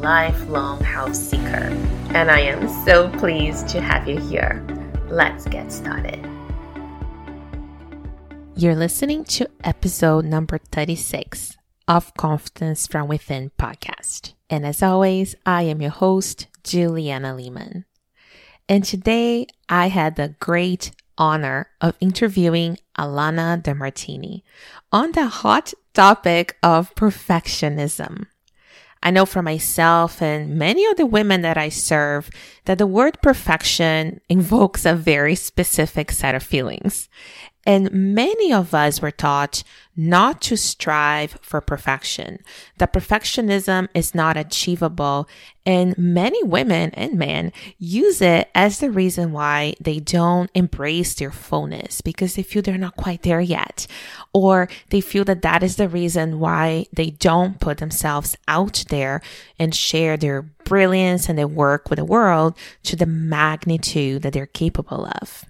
lifelong house seeker. And I am so pleased to have you here. Let's get started. You're listening to episode number 36 of Confidence from Within podcast. And as always, I am your host, Juliana Lehman. And today I had the great honor of interviewing Alana DeMartini on the hot topic of perfectionism. I know for myself and many of the women that I serve that the word perfection invokes a very specific set of feelings. And many of us were taught not to strive for perfection, that perfectionism is not achievable. And many women and men use it as the reason why they don't embrace their fullness because they feel they're not quite there yet. Or they feel that that is the reason why they don't put themselves out there and share their brilliance and their work with the world to the magnitude that they're capable of.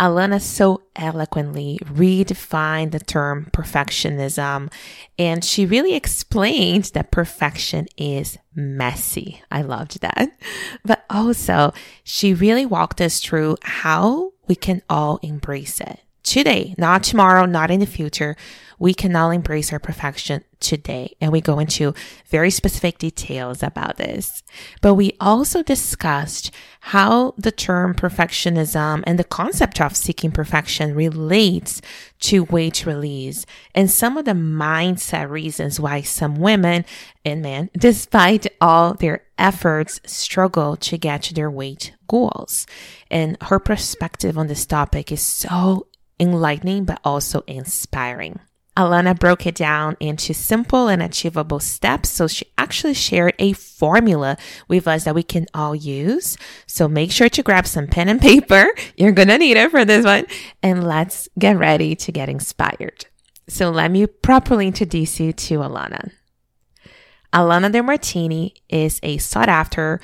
Alana so eloquently redefined the term perfectionism, and she really explained that perfection is messy. I loved that. But also, she really walked us through how we can all embrace it today, not tomorrow, not in the future. We can all embrace our perfection today. And we go into very specific details about this. But we also discussed how the term perfectionism and the concept of seeking perfection relates to weight release and some of the mindset reasons why some women and men, despite all their efforts, struggle to get to their weight goals. And her perspective on this topic is so enlightening, but also inspiring. Alana broke it down into simple and achievable steps. So she actually shared a formula with us that we can all use. So make sure to grab some pen and paper. You're going to need it for this one. And let's get ready to get inspired. So let me properly introduce you to Alana. Alana DeMartini is a sought after,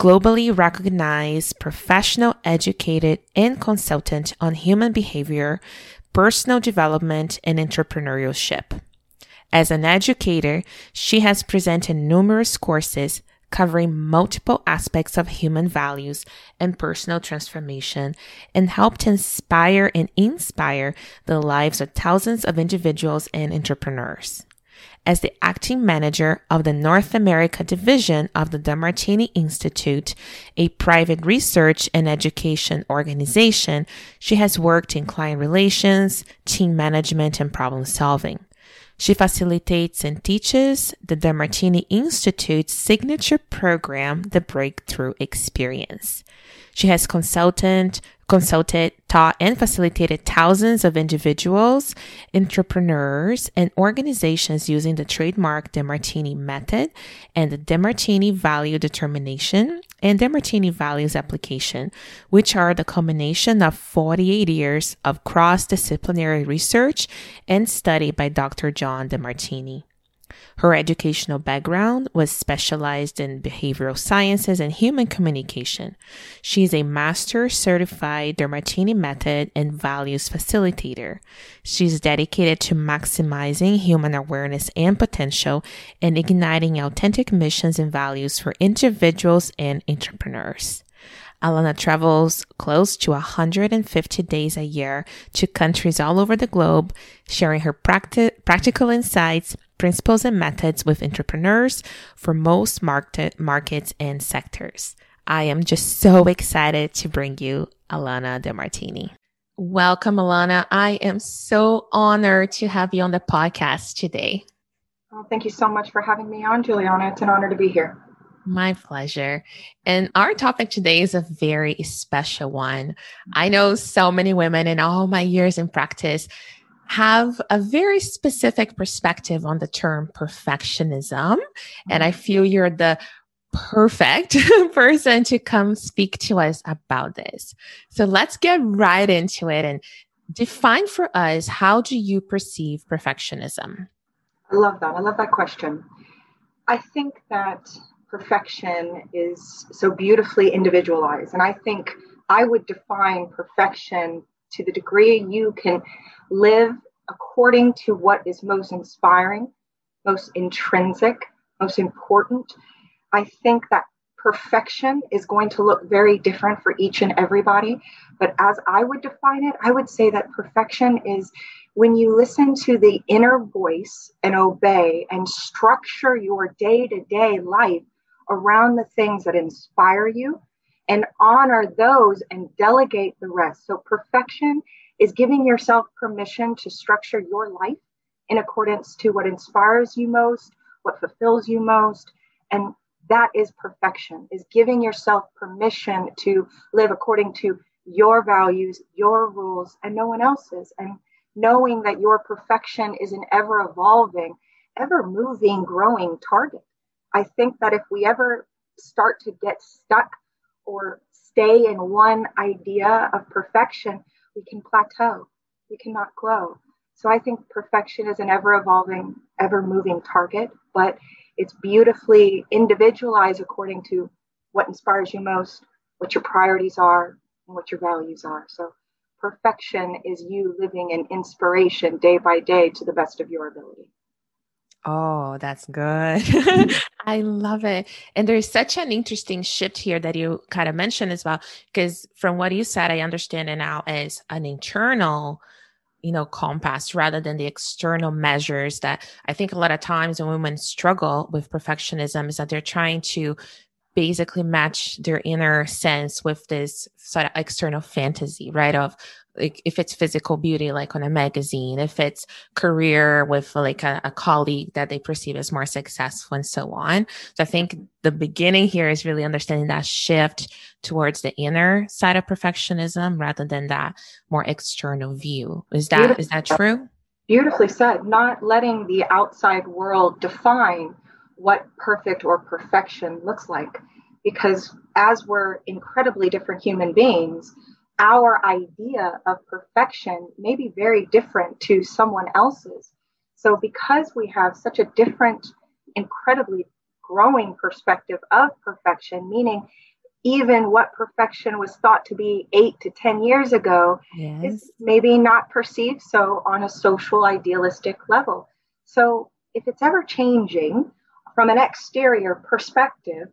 globally recognized professional educated and consultant on human behavior, personal development, and entrepreneurship. As an educator, she has presented numerous courses covering multiple aspects of human values and personal transformation and helped inspire and inspire the lives of thousands of individuals and entrepreneurs as the acting manager of the North America division of the DeMartini Institute, a private research and education organization. She has worked in client relations, team management, and problem solving. She facilitates and teaches the DeMartini Institute's signature program, the Breakthrough Experience. She has consultant, consulted, taught, and facilitated thousands of individuals, entrepreneurs, and organizations using the trademark DeMartini method and the DeMartini value determination and DeMartini values application, which are the combination of 48 years of cross-disciplinary research and study by Dr. John DeMartini. Her educational background was specialized in behavioral sciences and human communication. She is a master certified DeMartini method and values facilitator. She's dedicated to maximizing human awareness and potential and igniting authentic missions and values for individuals and entrepreneurs. Alana travels close to 150 days a year to countries all over the globe, sharing her practi- practical insights, principles, and methods with entrepreneurs for most market, markets and sectors. I am just so excited to bring you Alana DeMartini. Welcome, Alana. I am so honored to have you on the podcast today. Well, thank you so much for having me on, Juliana. It's an honor to be here. My pleasure. And our topic today is a very special one. I know so many women in all my years in practice have a very specific perspective on the term perfectionism. And I mm-hmm. feel you're the perfect person to come speak to us about this. So let's get right into it and define for us how do you perceive perfectionism? I love that. I love that question. I think that perfection is so beautifully individualized. And I think I would define perfection to the degree you can live according to what is most inspiring, most intrinsic, most important. I think that perfection is going to look very different for each and everybody. But as I would define it, I would say that perfection is when you listen to the inner voice and obey and structure your day to day life around the things that inspire you and honor those and delegate the rest. So, perfection is giving yourself permission to structure your life in accordance to what inspires you most, what fulfills you most, and that is perfection is giving yourself permission to live according to your values your rules and no one else's and knowing that your perfection is an ever evolving ever moving growing target i think that if we ever start to get stuck or stay in one idea of perfection we can plateau we cannot grow so i think perfection is an ever evolving ever moving target but it's beautifully individualized according to what inspires you most, what your priorities are, and what your values are. So perfection is you living in inspiration day by day to the best of your ability. Oh, that's good. I love it. And there's such an interesting shift here that you kind of mentioned as well, because from what you said, I understand it now as an internal you know, compass rather than the external measures that I think a lot of times when women struggle with perfectionism is that they're trying to basically match their inner sense with this sort of external fantasy, right? Of like if it's physical beauty, like on a magazine, if it's career with like a, a, colleague that they perceive as more successful and so on. So I think the beginning here is really understanding that shift towards the inner side of perfectionism rather than that more external view. Is that is that true? Beautifully said. Not letting the outside world define what perfect or perfection looks like. Because as we're incredibly different human beings, our idea of perfection may be very different to someone else's. So, because we have such a different, incredibly growing perspective of perfection, meaning even what perfection was thought to be eight to 10 years ago yes. is maybe not perceived so on a social idealistic level. So, if it's ever changing from an exterior perspective,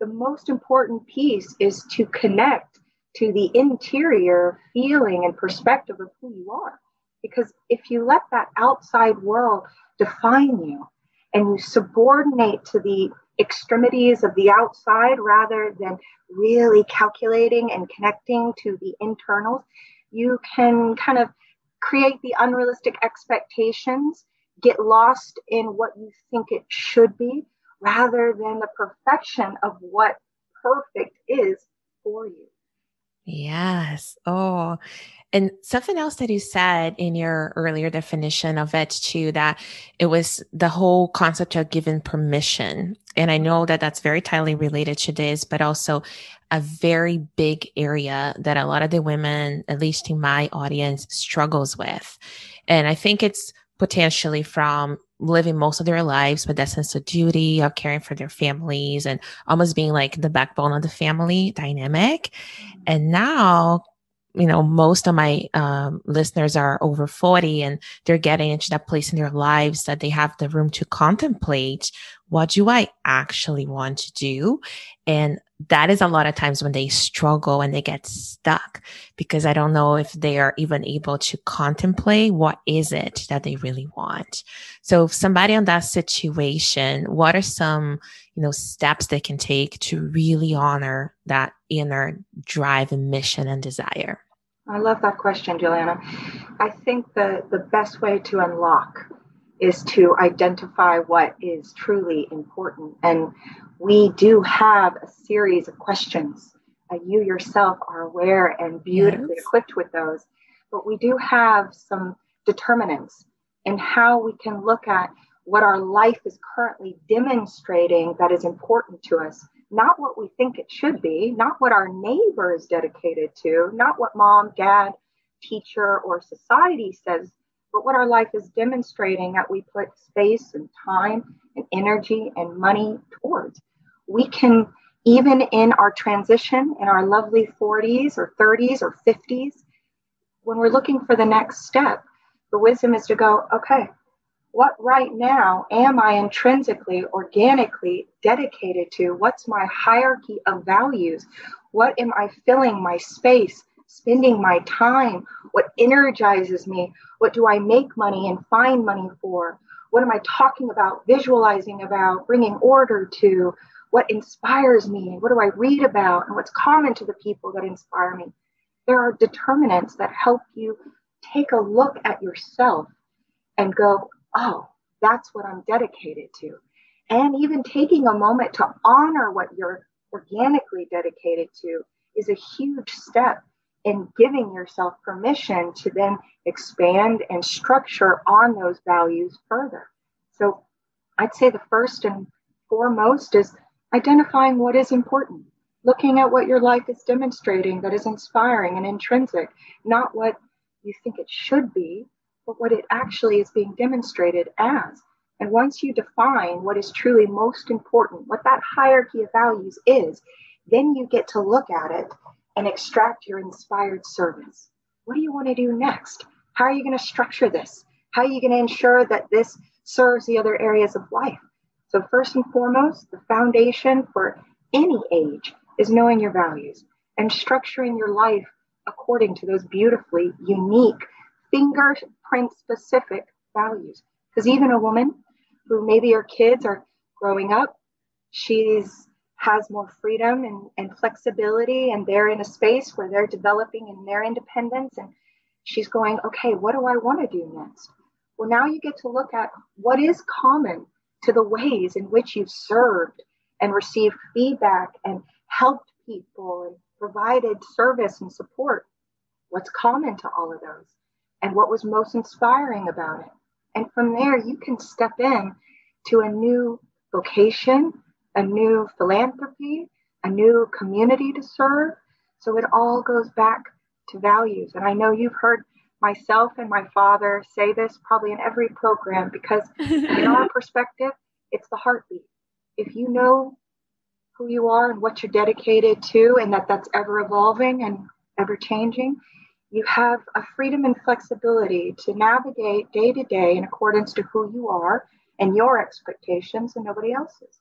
the most important piece is to connect to the interior feeling and perspective of who you are. Because if you let that outside world define you and you subordinate to the extremities of the outside rather than really calculating and connecting to the internals, you can kind of create the unrealistic expectations, get lost in what you think it should be, rather than the perfection of what perfect is for you. Yes. Oh, and something else that you said in your earlier definition of it too, that it was the whole concept of giving permission. And I know that that's very tightly related to this, but also a very big area that a lot of the women, at least in my audience, struggles with. And I think it's potentially from living most of their lives with that sense of duty of caring for their families and almost being like the backbone of the family dynamic. And now, you know, most of my um, listeners are over 40 and they're getting into that place in their lives that they have the room to contemplate what do I actually want to do? And that is a lot of times when they struggle and they get stuck because I don't know if they are even able to contemplate what is it that they really want. So if somebody on that situation, what are some, you know, steps they can take to really honor that inner drive and mission and desire? I love that question, Juliana. I think the, the best way to unlock is to identify what is truly important. And we do have a series of questions. Uh, you yourself are aware and beautifully yes. equipped with those. But we do have some determinants in how we can look at what our life is currently demonstrating that is important to us, not what we think it should be, not what our neighbor is dedicated to, not what mom, dad, teacher, or society says, but what our life is demonstrating that we put space and time and energy and money towards. We can, even in our transition in our lovely 40s or 30s or 50s, when we're looking for the next step, the wisdom is to go, okay, what right now am I intrinsically, organically dedicated to? What's my hierarchy of values? What am I filling my space, spending my time? What energizes me? What do I make money and find money for? What am I talking about, visualizing about, bringing order to? What inspires me? What do I read about? And what's common to the people that inspire me? There are determinants that help you take a look at yourself and go, oh, that's what I'm dedicated to. And even taking a moment to honor what you're organically dedicated to is a huge step in giving yourself permission to then expand and structure on those values further. So I'd say the first and foremost is identifying what is important, looking at what your life is demonstrating that is inspiring and intrinsic, not what you think it should be, but what it actually is being demonstrated as. And once you define what is truly most important, what that hierarchy of values is, then you get to look at it and extract your inspired service. What do you want to do next? How are you going to structure this? How are you going to ensure that this serves the other areas of life? So, first and foremost, the foundation for any age is knowing your values and structuring your life according to those beautifully unique fingerprint specific values. Because even a woman who maybe her kids are growing up, she's has more freedom and, and flexibility and they're in a space where they're developing in their independence and she's going okay what do i want to do next well now you get to look at what is common to the ways in which you've served and received feedback and helped people and provided service and support what's common to all of those and what was most inspiring about it. And from there, you can step in to a new vocation, a new philanthropy, a new community to serve. So it all goes back to values. And I know you've heard myself and my father say this probably in every program because, in our perspective, it's the heartbeat. If you know who you are and what you're dedicated to, and that that's ever evolving and ever changing, you have a freedom and flexibility to navigate day to day in accordance to who you are and your expectations and nobody else's.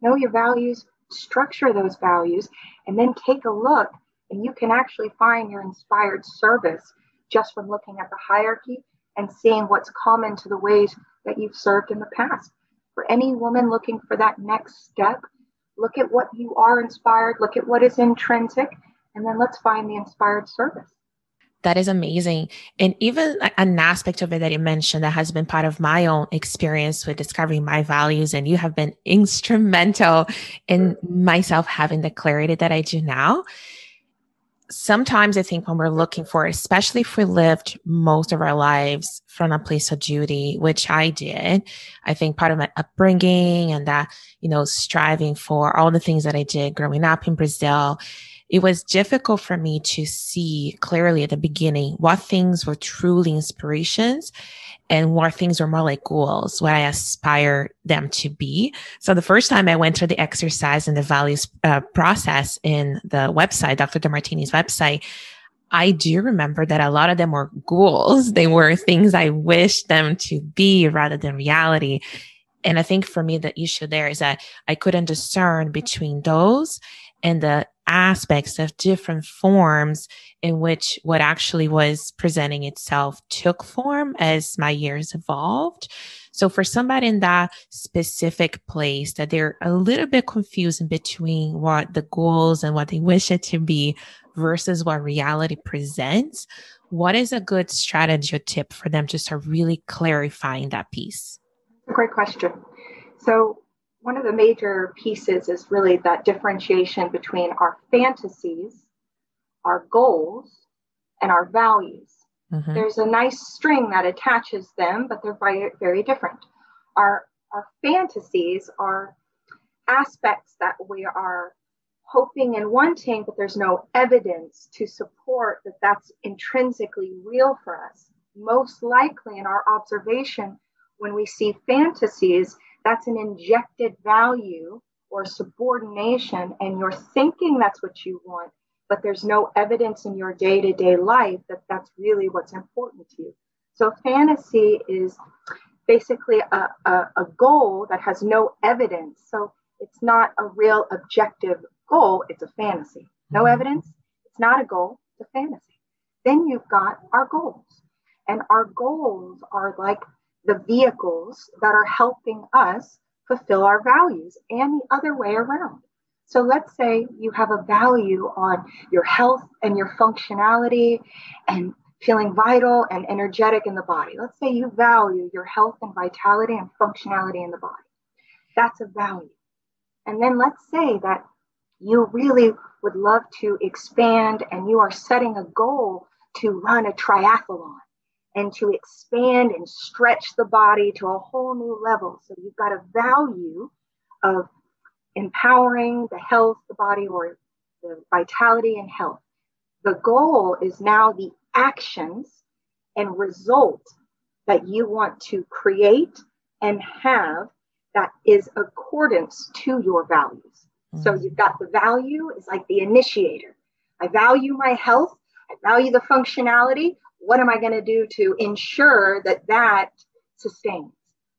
Know your values, structure those values, and then take a look, and you can actually find your inspired service just from looking at the hierarchy and seeing what's common to the ways that you've served in the past. For any woman looking for that next step, look at what you are inspired, look at what is intrinsic, and then let's find the inspired service. That is amazing. And even an aspect of it that you mentioned that has been part of my own experience with discovering my values. And you have been instrumental in myself having the clarity that I do now. Sometimes I think when we're looking for, especially if we lived most of our lives from a place of duty, which I did, I think part of my upbringing and that, you know, striving for all the things that I did growing up in Brazil, it was difficult for me to see clearly at the beginning what things were truly inspirations and what things were more like goals, what I aspire them to be. So the first time I went through the exercise and the values uh, process in the website, Dr. Demartini's website, I do remember that a lot of them were goals. They were things I wished them to be rather than reality. And I think for me, the issue there is that I couldn't discern between those and the aspects of different forms in which what actually was presenting itself took form as my years evolved. So for somebody in that specific place that they're a little bit confused in between what the goals and what they wish it to be versus what reality presents, what is a good strategy or tip for them to start really clarifying that piece? Great question. So one of the major pieces is really that differentiation between our fantasies, our goals, and our values. Mm-hmm. There's a nice string that attaches them, but they're very, very different. Our, our fantasies are aspects that we are hoping and wanting, but there's no evidence to support that that's intrinsically real for us. Most likely, in our observation, when we see fantasies, that's an injected value or subordination, and you're thinking that's what you want, but there's no evidence in your day to day life that that's really what's important to you. So, fantasy is basically a, a, a goal that has no evidence. So, it's not a real objective goal, it's a fantasy. No mm-hmm. evidence, it's not a goal, it's a fantasy. Then you've got our goals. And our goals are like the vehicles that are helping us fulfill our values and the other way around. So let's say you have a value on your health and your functionality and feeling vital and energetic in the body. Let's say you value your health and vitality and functionality in the body. That's a value. And then let's say that you really would love to expand and you are setting a goal to run a triathlon and to expand and stretch the body to a whole new level. So you've got a value of empowering the health, the body, or the vitality and health. The goal is now the actions and result that you want to create and have that is accordance to your values. Mm-hmm. So you've got the value is like the initiator. I value my health. I value the functionality what am I going to do to ensure that that sustains?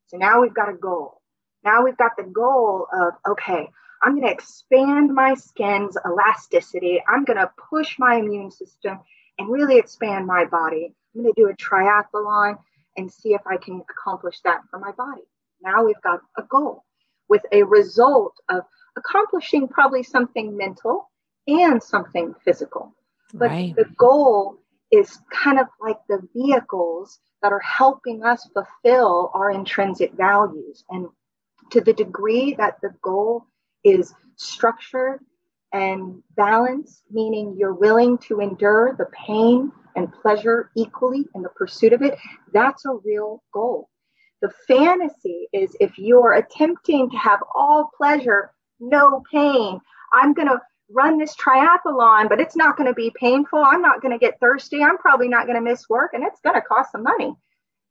So now we've got a goal. Now we've got the goal of, okay, I'm going to expand my skin's elasticity. I'm going to push my immune system and really expand my body. I'm going to do a triathlon and see if I can accomplish that for my body. Now we've got a goal with a result of accomplishing probably something mental and something physical. But right. the goal is kind of like the vehicles that are helping us fulfill our intrinsic values. And to the degree that the goal is structured and balanced, meaning you're willing to endure the pain and pleasure equally in the pursuit of it, that's a real goal. The fantasy is if you're attempting to have all pleasure, no pain, I'm going to run this triathlon, but it's not going to be painful. I'm not going to get thirsty. I'm probably not going to miss work and it's going to cost some money.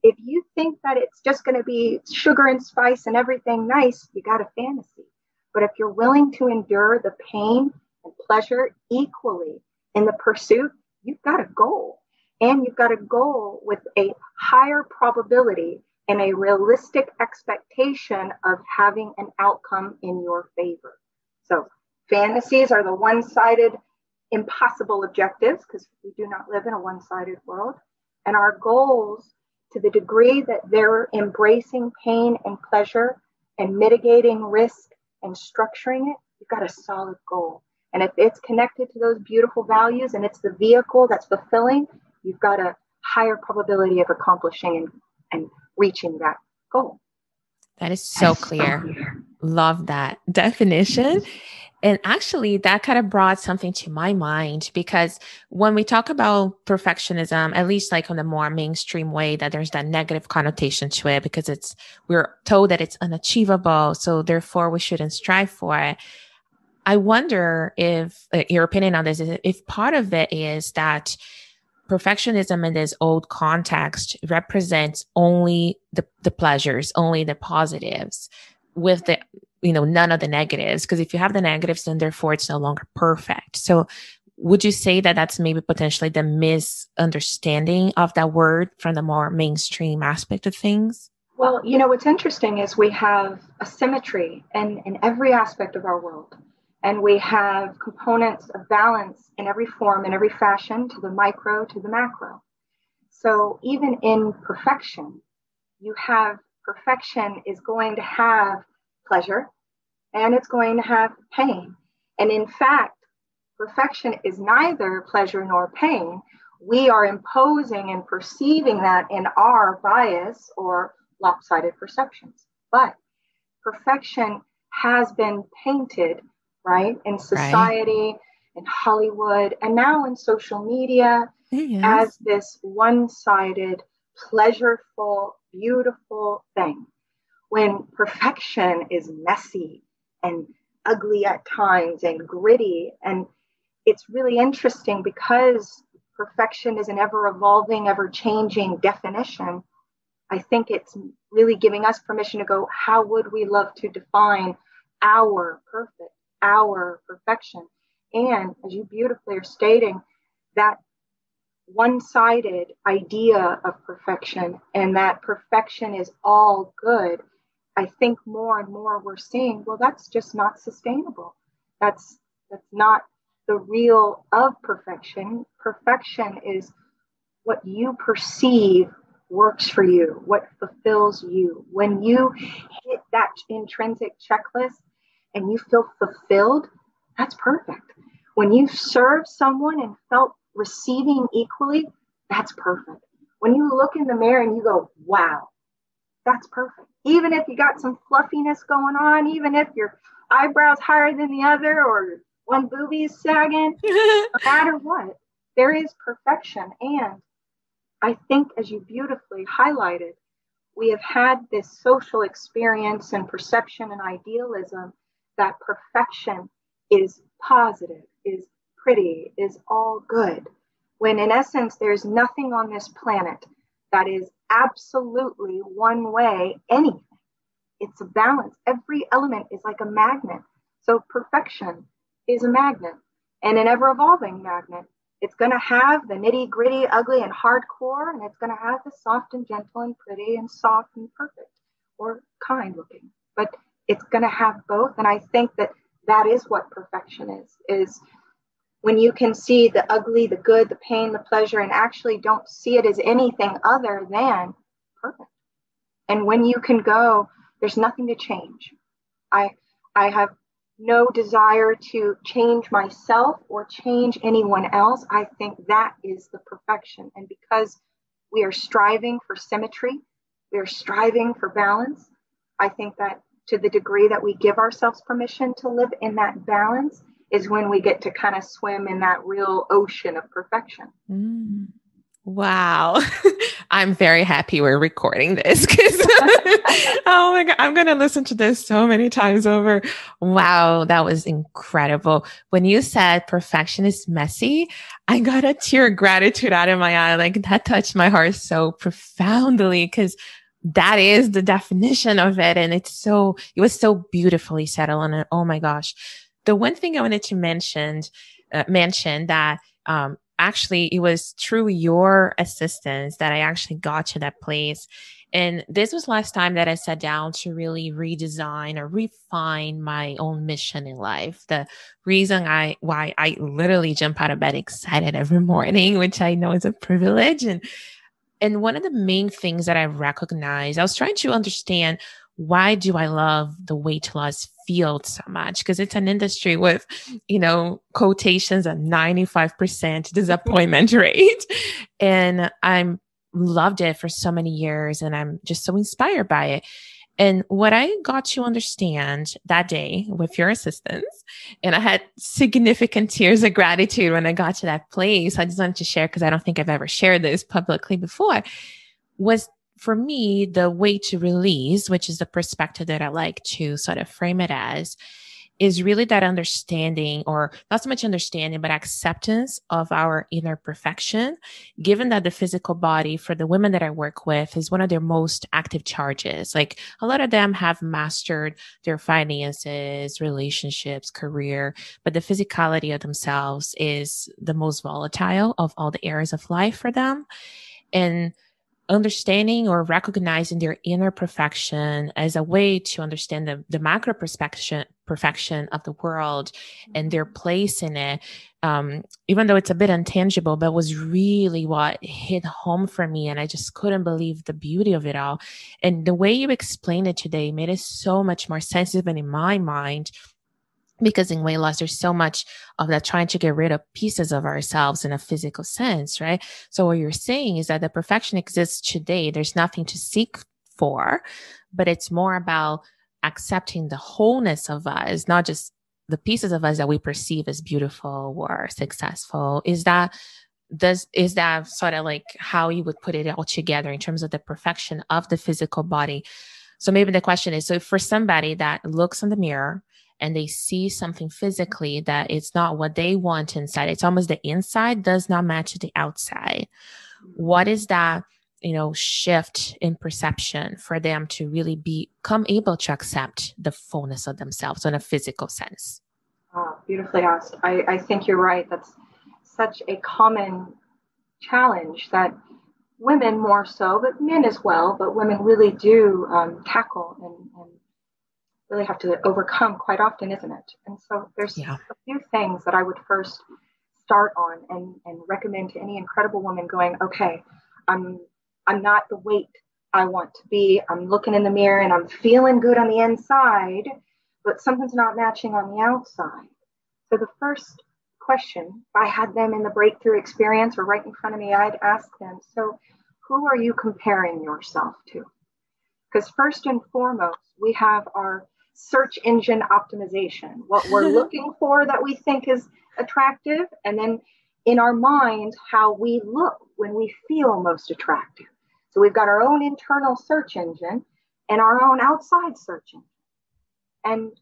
If you think that it's just going to be sugar and spice and everything nice, you got a fantasy. But if you're willing to endure the pain and pleasure equally in the pursuit, you've got a goal. And you've got a goal with a higher probability and a realistic expectation of having an outcome in your favor. So Fantasies are the one sided, impossible objectives because we do not live in a one sided world. And our goals, to the degree that they're embracing pain and pleasure and mitigating risk and structuring it, you've got a solid goal. And if it's connected to those beautiful values and it's the vehicle that's fulfilling, you've got a higher probability of accomplishing and, and reaching that goal. That is so clear. Love that definition. And actually, that kind of brought something to my mind because when we talk about perfectionism, at least like on the more mainstream way, that there's that negative connotation to it because it's, we're told that it's unachievable. So therefore, we shouldn't strive for it. I wonder if uh, your opinion on this is if part of it is that perfectionism in this old context represents only the, the pleasures, only the positives with the you know none of the negatives because if you have the negatives then therefore it's no longer perfect. So would you say that that's maybe potentially the misunderstanding of that word from the more mainstream aspect of things? Well you know what's interesting is we have a symmetry in, in every aspect of our world. And we have components of balance in every form in every fashion to the micro to the macro. So even in perfection you have perfection is going to have pleasure and it's going to have pain. And in fact, perfection is neither pleasure nor pain. We are imposing and perceiving that in our bias or lopsided perceptions. But perfection has been painted, right, in society, right. in Hollywood, and now in social media as this one sided, pleasureful, beautiful thing when perfection is messy and ugly at times and gritty. And it's really interesting because perfection is an ever evolving, ever changing definition. I think it's really giving us permission to go, how would we love to define our perfect, our perfection? And as you beautifully are stating, that one sided idea of perfection and that perfection is all good, I think more and more we're seeing, well, that's just not sustainable. That's that's not the real of perfection. Perfection is what you perceive works for you, what fulfills you. When you hit that intrinsic checklist and you feel fulfilled, that's perfect. When you serve someone and felt receiving equally, that's perfect. When you look in the mirror and you go, wow, that's perfect. Even if you got some fluffiness going on, even if your eyebrows higher than the other or one boobie is sagging, no matter what, there is perfection. And I think, as you beautifully highlighted, we have had this social experience and perception and idealism that perfection is positive, is pretty, is all good. When in essence, there's nothing on this planet that is absolutely one way anything. It's a balance. Every element is like a magnet. So perfection is a magnet and an ever evolving magnet. It's going to have the nitty gritty, ugly, and hardcore, and it's going to have the soft and gentle and pretty and soft and perfect or kind looking. But it's going to have both. And I think that that is what perfection is, is when you can see the ugly, the good, the pain, the pleasure, and actually don't see it as anything other than perfect. And when you can go, there's nothing to change. I I have no desire to change myself or change anyone else. I think that is the perfection. And because we are striving for symmetry, we are striving for balance. I think that to the degree that we give ourselves permission to live in that balance, is when we get to kind of swim in that real ocean of perfection. Mm. Wow. I'm very happy we're recording this because oh my God, I'm going to listen to this so many times over. Wow. That was incredible. When you said perfection is messy, I got a tear of gratitude out of my eye. Like that touched my heart so profoundly because that is the definition of it. And it's so, it was so beautifully settled on it. Oh my gosh. The one thing I wanted to mention, uh, mention that, um, actually it was through your assistance that I actually got to that place. And this was last time that I sat down to really redesign or refine my own mission in life. The reason I, why I literally jump out of bed excited every morning, which I know is a privilege. And, and one of the main things that I recognized, I was trying to understand why do I love the weight loss field so much? Because it's an industry with, you know, quotations at 95% disappointment rate. And I'm loved it for so many years and I'm just so inspired by it. And what I got to understand that day with your assistance, and I had significant tears of gratitude when I got to that place. I just wanted to share because I don't think I've ever shared this publicly before was for me, the way to release, which is the perspective that I like to sort of frame it as, is really that understanding or not so much understanding, but acceptance of our inner perfection, given that the physical body for the women that I work with is one of their most active charges. Like a lot of them have mastered their finances, relationships, career, but the physicality of themselves is the most volatile of all the areas of life for them. And understanding or recognizing their inner perfection as a way to understand the, the macro perfection perfection of the world and their place in it. Um, even though it's a bit intangible but was really what hit home for me and i just couldn't believe the beauty of it all. And the way you explained it today made it so much more sensitive and in my mind because in weight loss, there's so much of that trying to get rid of pieces of ourselves in a physical sense, right? So what you're saying is that the perfection exists today. There's nothing to seek for, but it's more about accepting the wholeness of us, not just the pieces of us that we perceive as beautiful or successful. Is that does is that sort of like how you would put it all together in terms of the perfection of the physical body? So maybe the question is so for somebody that looks in the mirror and they see something physically that it's not what they want inside. It's almost the inside does not match the outside. What is that? you know shift in perception for them to really become able to accept the fullness of themselves in a physical sense oh, beautifully asked I, I think you're right that's such a common challenge that women more so, but men as well, but women really do um, tackle and, and, really have to overcome quite often, isn't it? And so there's yeah. a few things that I would first start on and, and recommend to any incredible woman going, okay, I'm I'm not the weight I want to be. I'm looking in the mirror and I'm feeling good on the inside, but something's not matching on the outside. So the first question, if I had them in the breakthrough experience or right in front of me, I'd ask them, so who are you comparing yourself to? Because first and foremost, we have our search engine optimization, what we're looking for that we think is attractive, and then in our mind, how we look when we feel most attractive. So we've got our own internal search engine and our own outside search engine. And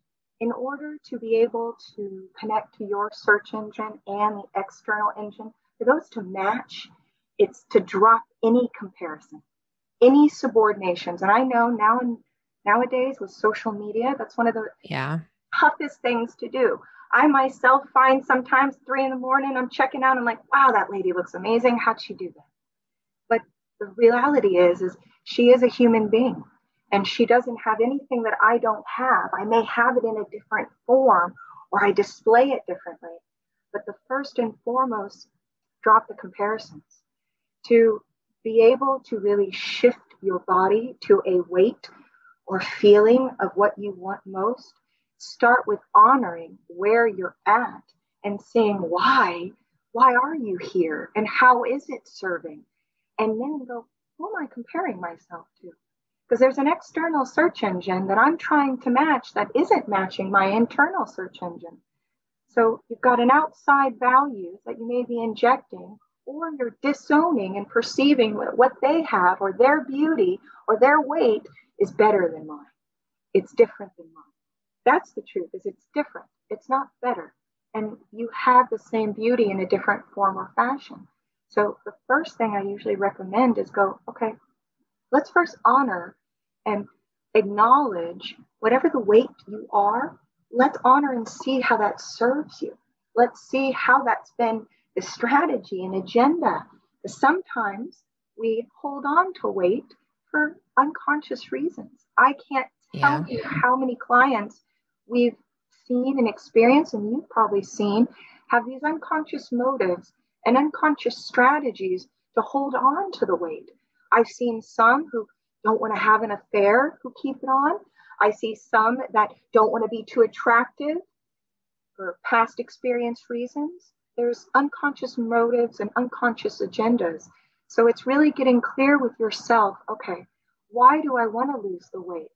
in order to be able to connect to your search engine and the external engine, for those to match, it's to drop any comparison, any subordinations. And I know now and nowadays with social media, that's one of the yeah. toughest things to do. I myself find sometimes three in the morning, I'm checking out, I'm like, wow, that lady looks amazing. How'd she do that? But the reality is, is she is a human being and she doesn't have anything that I don't have. I may have it in a different form or I display it differently. But the first and foremost, drop the comparisons. To be able to really shift your body to a weight or feeling of what you want most, start with honoring where you're at and saying why. Why are you here? And how is it serving? And then go, who am I comparing myself to? because there's an external search engine that I'm trying to match that isn't matching my internal search engine. So you've got an outside value that you may be injecting, or you're disowning and perceiving what they have or their beauty or their weight is better than mine. It's different than mine. That's the truth, is it's different. It's not better. And you have the same beauty in a different form or fashion. So the first thing I usually recommend is go, okay, let's first honor and acknowledge whatever the weight you are. Let's honor and see how that serves you. Let's see how that's been the strategy and agenda. Sometimes we hold on to weight for unconscious reasons. I can't tell yeah. you how many clients we've seen and experienced, and you've probably seen, have these unconscious motives and unconscious strategies to hold on to the weight. I've seen some who don't want to have an affair who keep it on. I see some that don't want to be too attractive for past experience reasons. There's unconscious motives and unconscious agendas. So it's really getting clear with yourself okay, why do I want to lose the weight?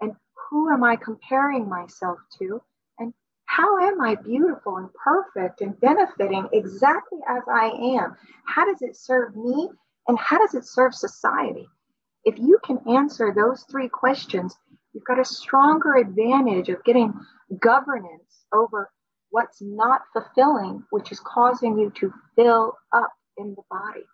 And who am I comparing myself to? And how am I beautiful and perfect and benefiting exactly as I am? How does it serve me and how does it serve society? If you can answer those three questions, you've got a stronger advantage of getting governance over what's not fulfilling, which is causing you to fill up in the body.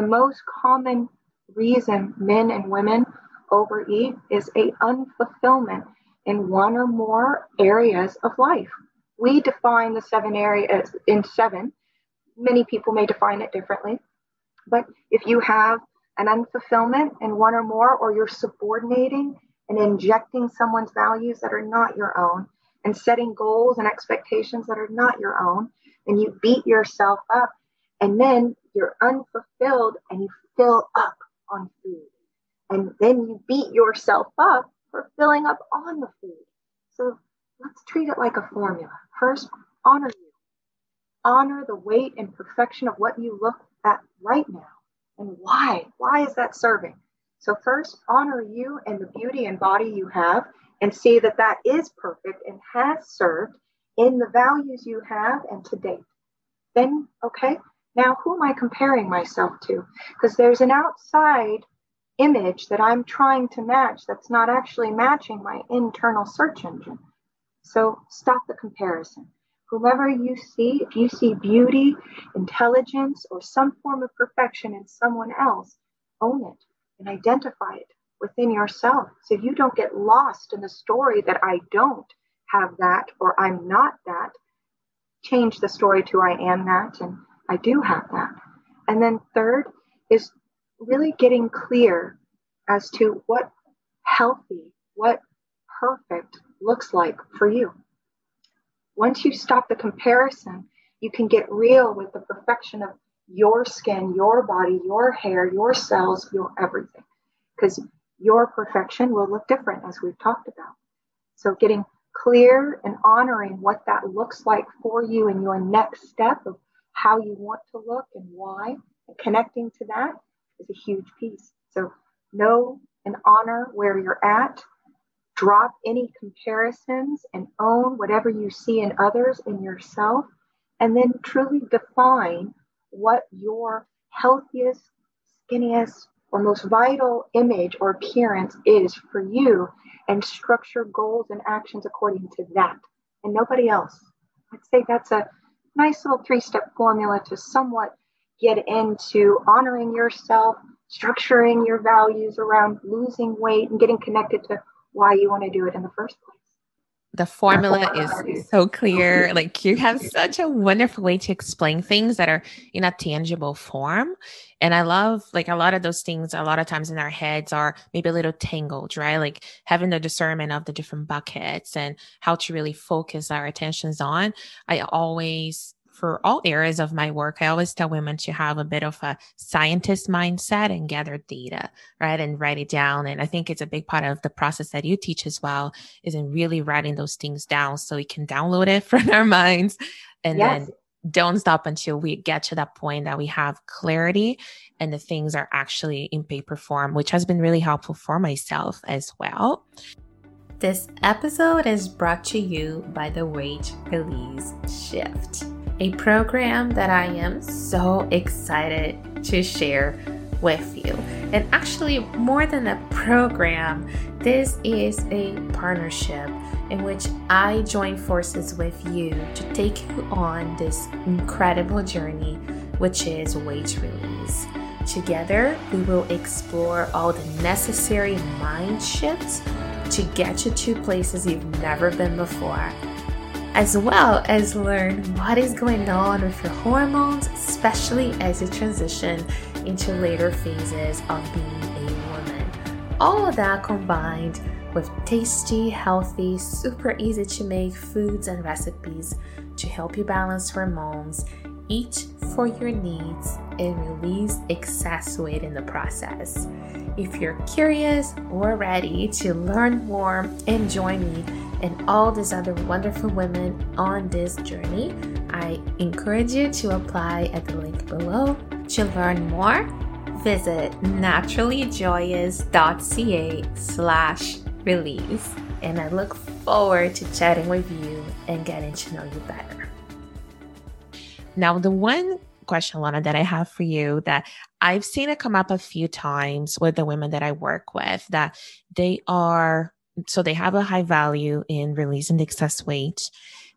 The most common reason men and women overeat is a unfulfillment in one or more areas of life. We define the seven areas in seven. Many people may define it differently. But if you have an unfulfillment in one or more, or you're subordinating and injecting someone's values that are not your own, and setting goals and expectations that are not your own, and you beat yourself up, and then you're unfulfilled and you fill up on food. And then you beat yourself up for filling up on the food. So let's treat it like a formula. First, honor you. Honor the weight and perfection of what you look at right now and why. Why is that serving? So, first, honor you and the beauty and body you have and see that that is perfect and has served in the values you have and to date. Then, okay, now who am I comparing myself to? Because there's an outside image that I'm trying to match that's not actually matching my internal search engine. So stop the comparison. Whomever you see, if you see beauty, intelligence, or some form of perfection in someone else, own it and identify it within yourself so you don't get lost in the story that I don't have that or I'm not that. Change the story to I am that and I do have that. And then third is really getting clear as to what healthy, what perfect looks like for you. Once you stop the comparison, you can get real with the perfection of your skin, your body, your hair, your cells, your everything. Because your perfection will look different as we've talked about. So getting clear and honoring what that looks like for you in your next step of how you want to look and why, and connecting to that is a huge piece. So know and honor where you're at. Drop any comparisons and own whatever you see in others and yourself. And then truly define what your healthiest, skinniest, or most vital image or appearance is for you and structure goals and actions according to that and nobody else. I'd say that's a nice little three step formula to somewhat get into honoring yourself, structuring your values around losing weight, and getting connected to why you want to do it in the first place the formula is so clear. Like you have such a wonderful way to explain things that are in a tangible form. And I love like a lot of those things, a lot of times in our heads are maybe a little tangled, right? Like having the discernment of the different buckets and how to really focus our attentions on. I always for all areas of my work, I always tell women to have a bit of a scientist mindset and gather data, right? And write it down. And I think it's a big part of the process that you teach as well, is in really writing those things down so we can download it from our minds and yes. then don't stop until we get to that point that we have clarity and the things are actually in paper form, which has been really helpful for myself as well. This episode is brought to you by the Weight Release Shift a program that I am so excited to share with you. And actually, more than a program, this is a partnership in which I join forces with you to take you on this incredible journey, which is weight release. Together, we will explore all the necessary mind shifts to get you to places you've never been before as well as learn what is going on with your hormones, especially as you transition into later phases of being a woman. All of that combined with tasty, healthy, super easy to make foods and recipes to help you balance hormones, eat for your needs, and release excess weight in the process. If you're curious or ready to learn more and join me, and all these other wonderful women on this journey, I encourage you to apply at the link below. To learn more, visit naturallyjoyous.ca slash release. And I look forward to chatting with you and getting to know you better. Now, the one question, Lana, that I have for you that I've seen it come up a few times with the women that I work with that they are so they have a high value in releasing excess weight.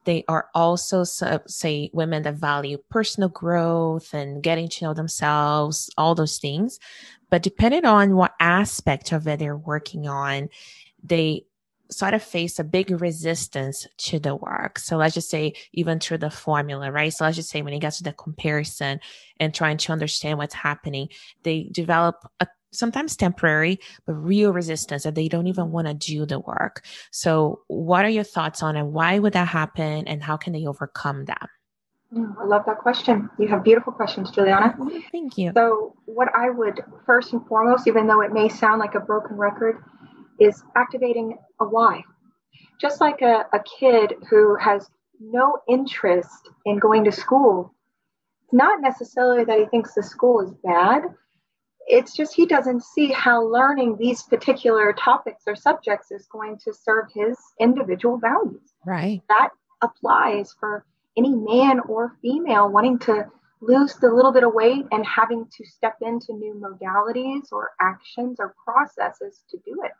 They are also, say, women that value personal growth and getting to know themselves, all those things. But depending on what aspect of it they're working on, they sort of face a big resistance to the work. So let's just say even through the formula, right? So let's just say when it gets to the comparison and trying to understand what's happening, they develop a sometimes temporary, but real resistance that they don't even want to do the work. So, what are your thoughts on it? Why would that happen? And how can they overcome that? I love that question. You have beautiful questions, Juliana. Thank you. So, what I would first and foremost, even though it may sound like a broken record, is activating a why. Just like a, a kid who has no interest in going to school, it's not necessarily that he thinks the school is bad, it's just he doesn't see how learning these particular topics or subjects is going to serve his individual values. Right. That applies for any man or female wanting to lose the little bit of weight and having to step into new modalities or actions or processes to do it.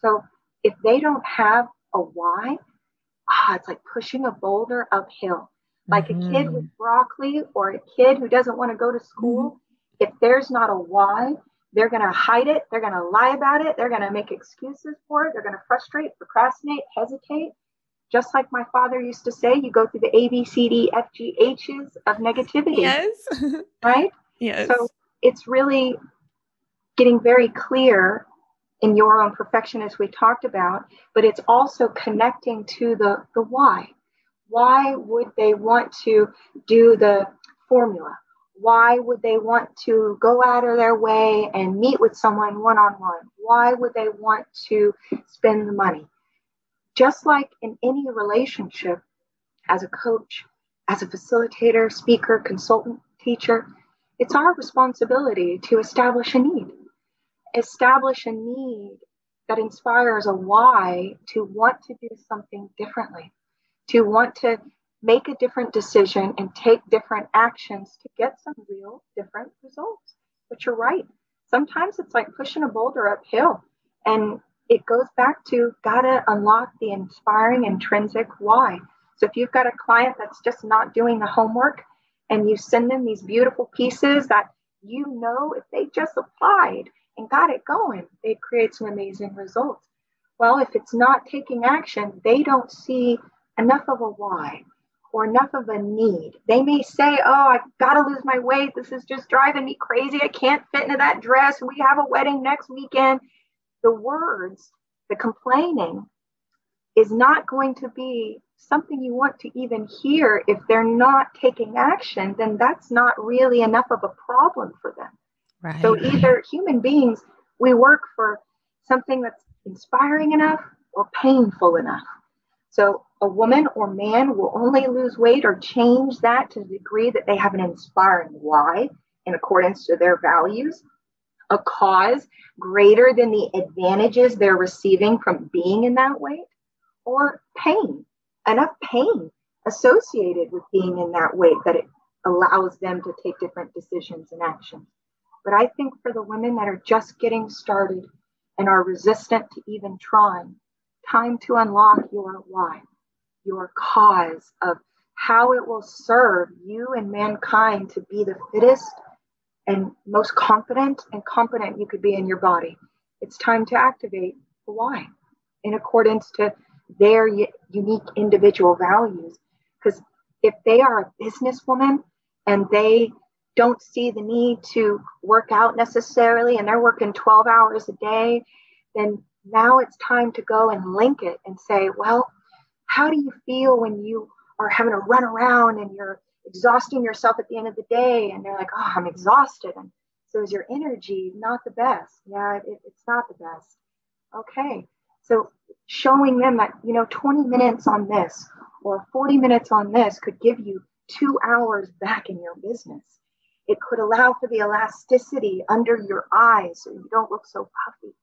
So if they don't have a why, ah, it's like pushing a boulder uphill. Like mm-hmm. a kid with mm-hmm. broccoli or a kid who doesn't want to go to school, mm-hmm. If there's not a why, they're going to hide it. They're going to lie about it. They're going to make excuses for it. They're going to frustrate, procrastinate, hesitate. Just like my father used to say, you go through the A, B, C, D, F, G, H's of negativity. Yes. right? Yes. So it's really getting very clear in your own perfection as we talked about but it's also connecting to the the why why would they want to do the formula why would they want to go out of their way and meet with someone one on one why would they want to spend the money? Just like in any relationship as a coach as a facilitator speaker consultant teacher it's our responsibility to establish a need. Establish a need that inspires a why to want to do something differently, to want to make a different decision and take different actions to get some real different results. But you're right. Sometimes it's like pushing a boulder uphill. And it goes back to gotta unlock the inspiring intrinsic why. So if you've got a client that's just not doing the homework and you send them these beautiful pieces that you know if they just applied and got it going, they'd create some amazing results. Well, if it's not taking action, they don't see enough of a why or enough of a need. They may say, Oh, I got to lose my weight. This is just driving me crazy. I can't fit into that dress. We have a wedding next weekend. The words, the complaining, is not going to be something you want to even hear if they're not taking action, then that's not really enough of a problem for them. Right. So either human beings, we work for something that's inspiring enough or painful enough. So a woman or man will only lose weight or change that to the degree that they have an inspiring why in accordance to their values, a cause greater than the advantages they're receiving from being in that weight, or pain, enough pain associated with being in that weight that it allows them to take different decisions and actions. But I think for the women that are just getting started and are resistant to even trying, time to unlock your why, your cause of how it will serve you and mankind to be the fittest and most confident and competent you could be in your body. It's time to activate the why in accordance to their unique individual values. Because if they are a businesswoman and they don't see the need to work out necessarily and they're working 12 hours a day, then now it's time to go and link it and say, well, how do you feel when you are having to run around and you're exhausting yourself at the end of the day? And they're like, oh, I'm exhausted. And so is your energy not the best? Yeah, it, it's not the best. Okay. So showing them that, you know, 20 minutes on this or 40 minutes on this could give you two hours back in your business. It could allow for the elasticity under your eyes so you don't look so puffy.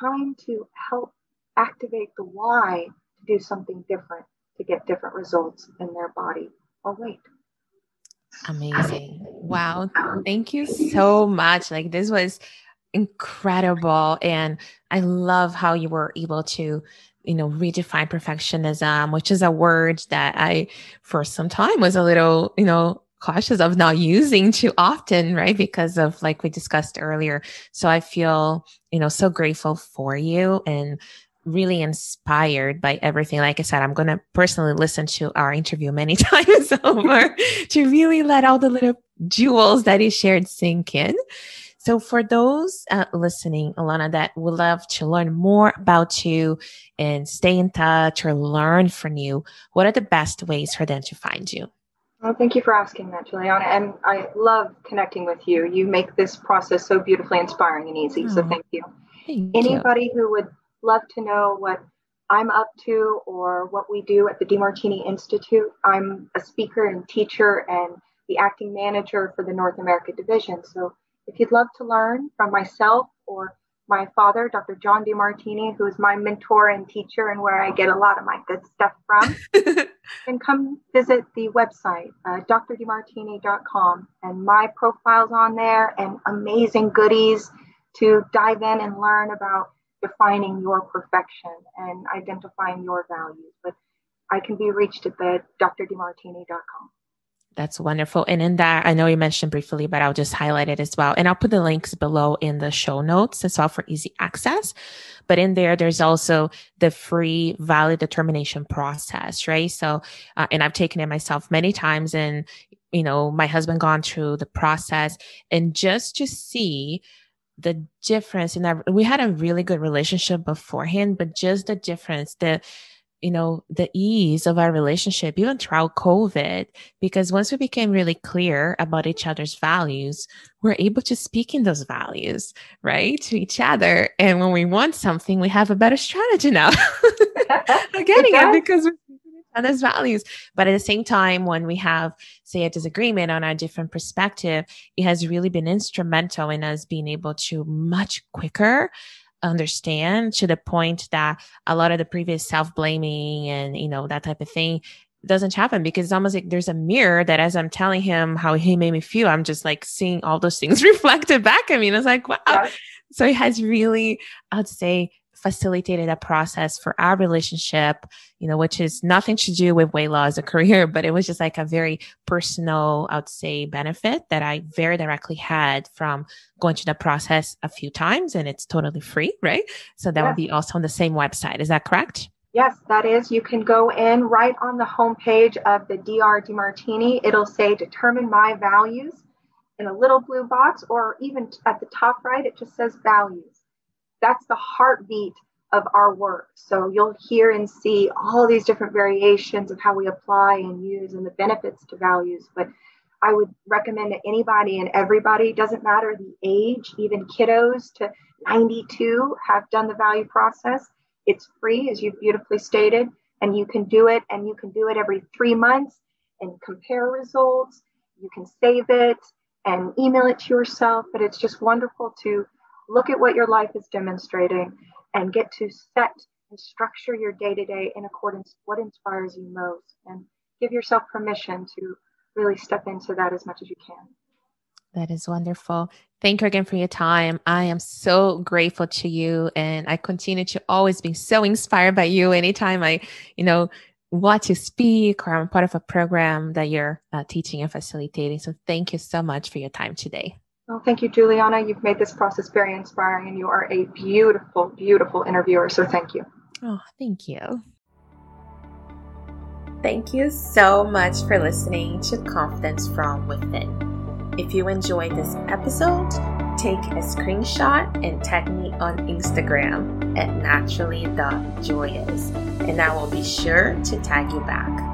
Time to help activate the why to do something different to get different results in their body oh, or weight. Amazing. Wow. Thank you so much. Like this was incredible. And I love how you were able to you know, redefine perfectionism, which is a word that I, for some time, was a little, you know, cautious of not using too often, right? Because of like we discussed earlier. So I feel, you know, so grateful for you and really inspired by everything. Like I said, I'm going to personally listen to our interview many times over to really let all the little jewels that he shared sink in. So for those uh, listening, Alana, that would love to learn more about you and stay in touch or learn from you, what are the best ways for them to find you? Well, thank you for asking that, Juliana. And I love connecting with you. You make this process so beautifully inspiring and easy. Oh, so thank you. Thank Anybody you. who would love to know what I'm up to or what we do at the DeMartini Institute, I'm a speaker and teacher and the acting manager for the North America division. So if you'd love to learn from myself or my father, Dr. John DeMartini, who is my mentor and teacher and where I get a lot of my good stuff from, then come visit the website, uh, drdemartini.com. And my profile's on there and amazing goodies to dive in and learn about defining your perfection and identifying your values. But I can be reached at the drdemartini.com. That's wonderful. And in that, I know you mentioned briefly, but I'll just highlight it as well. And I'll put the links below in the show notes as well for easy access. But in there, there's also the free value determination process, right? So, uh, and I've taken it myself many times and, you know, my husband gone through the process and just to see the difference in that we had a really good relationship beforehand, but just the difference, the, you know, the ease of our relationship, even throughout COVID, because once we became really clear about each other's values, we're able to speak in those values, right? To each other. And when we want something, we have a better strategy now. we're getting it because we're other's values. But at the same time, when we have, say, a disagreement on a different perspective, it has really been instrumental in us being able to much quicker understand to the point that a lot of the previous self blaming and, you know, that type of thing doesn't happen because it's almost like there's a mirror that as I'm telling him how he made me feel, I'm just like seeing all those things reflected back at me. And it's like, wow. Yeah. So it has really, I'd say, facilitated a process for our relationship, you know, which is nothing to do with weight loss, a career, but it was just like a very personal, I would say, benefit that I very directly had from going through the process a few times and it's totally free, right? So that yes. would be also on the same website. Is that correct? Yes, that is. You can go in right on the homepage of the DR Demartini. It'll say determine my values in a little blue box, or even at the top right, it just says values that's the heartbeat of our work. So you'll hear and see all these different variations of how we apply and use and the benefits to values. But I would recommend to anybody and everybody, doesn't matter the age, even kiddos to 92 have done the value process. It's free, as you've beautifully stated, and you can do it and you can do it every three months and compare results. You can save it and email it to yourself, but it's just wonderful to look at what your life is demonstrating and get to set and structure your day to day in accordance with what inspires you most and give yourself permission to really step into that as much as you can. That is wonderful. Thank you again for your time. I am so grateful to you and I continue to always be so inspired by you anytime I, you know, watch you speak or I'm part of a program that you're uh, teaching and facilitating. So thank you so much for your time today. Well, thank you, Juliana. You've made this process very inspiring and you are a beautiful, beautiful interviewer. So thank you. Oh, thank you. Thank you so much for listening to Confidence from Within. If you enjoyed this episode, take a screenshot and tag me on Instagram at naturally.joyous, and I will be sure to tag you back.